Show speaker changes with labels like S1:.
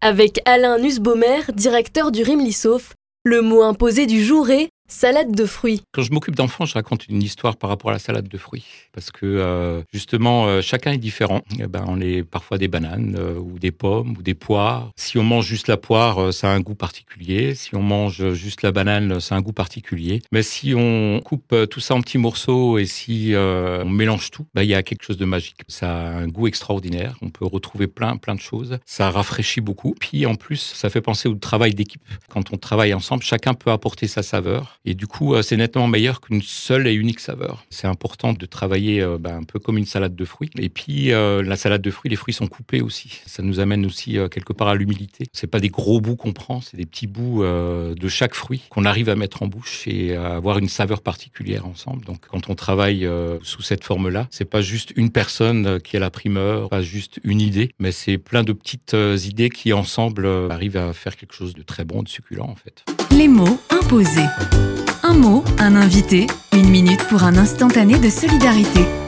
S1: Avec Alain Nussbaumer, directeur du Rimlissauf, le mot imposé du jour est Salade de fruits.
S2: Quand je m'occupe d'enfants, je raconte une histoire par rapport à la salade de fruits. Parce que euh, justement, euh, chacun est différent. Eh ben, on est parfois des bananes, euh, ou des pommes, ou des poires. Si on mange juste la poire, ça a un goût particulier. Si on mange juste la banane, ça a un goût particulier. Mais si on coupe tout ça en petits morceaux et si on mélange tout, ben, il y a quelque chose de magique. Ça a un goût extraordinaire. On peut retrouver plein, plein de choses. Ça rafraîchit beaucoup. Puis en plus, ça fait penser au travail d'équipe. Quand on travaille ensemble, chacun peut apporter sa saveur. Et du coup, euh, c'est nettement meilleur qu'une seule et unique saveur. C'est important de travailler euh, ben, un peu comme une salade de fruits. Et puis, euh, la salade de fruits, les fruits sont coupés aussi. Ça nous amène aussi quelque part à l'humilité. C'est pas des gros bouts qu'on prend, c'est des petits bouts de chaque fruit qu'on arrive à mettre en bouche et à avoir une saveur particulière ensemble. Donc, quand on travaille sous cette forme-là, c'est pas juste une personne qui a la primeur, pas juste une idée, mais c'est plein de petites idées qui ensemble arrivent à faire quelque chose de très bon, de succulent en fait.
S3: Les mots imposés. Un mot, un invité, une minute pour un instantané de solidarité.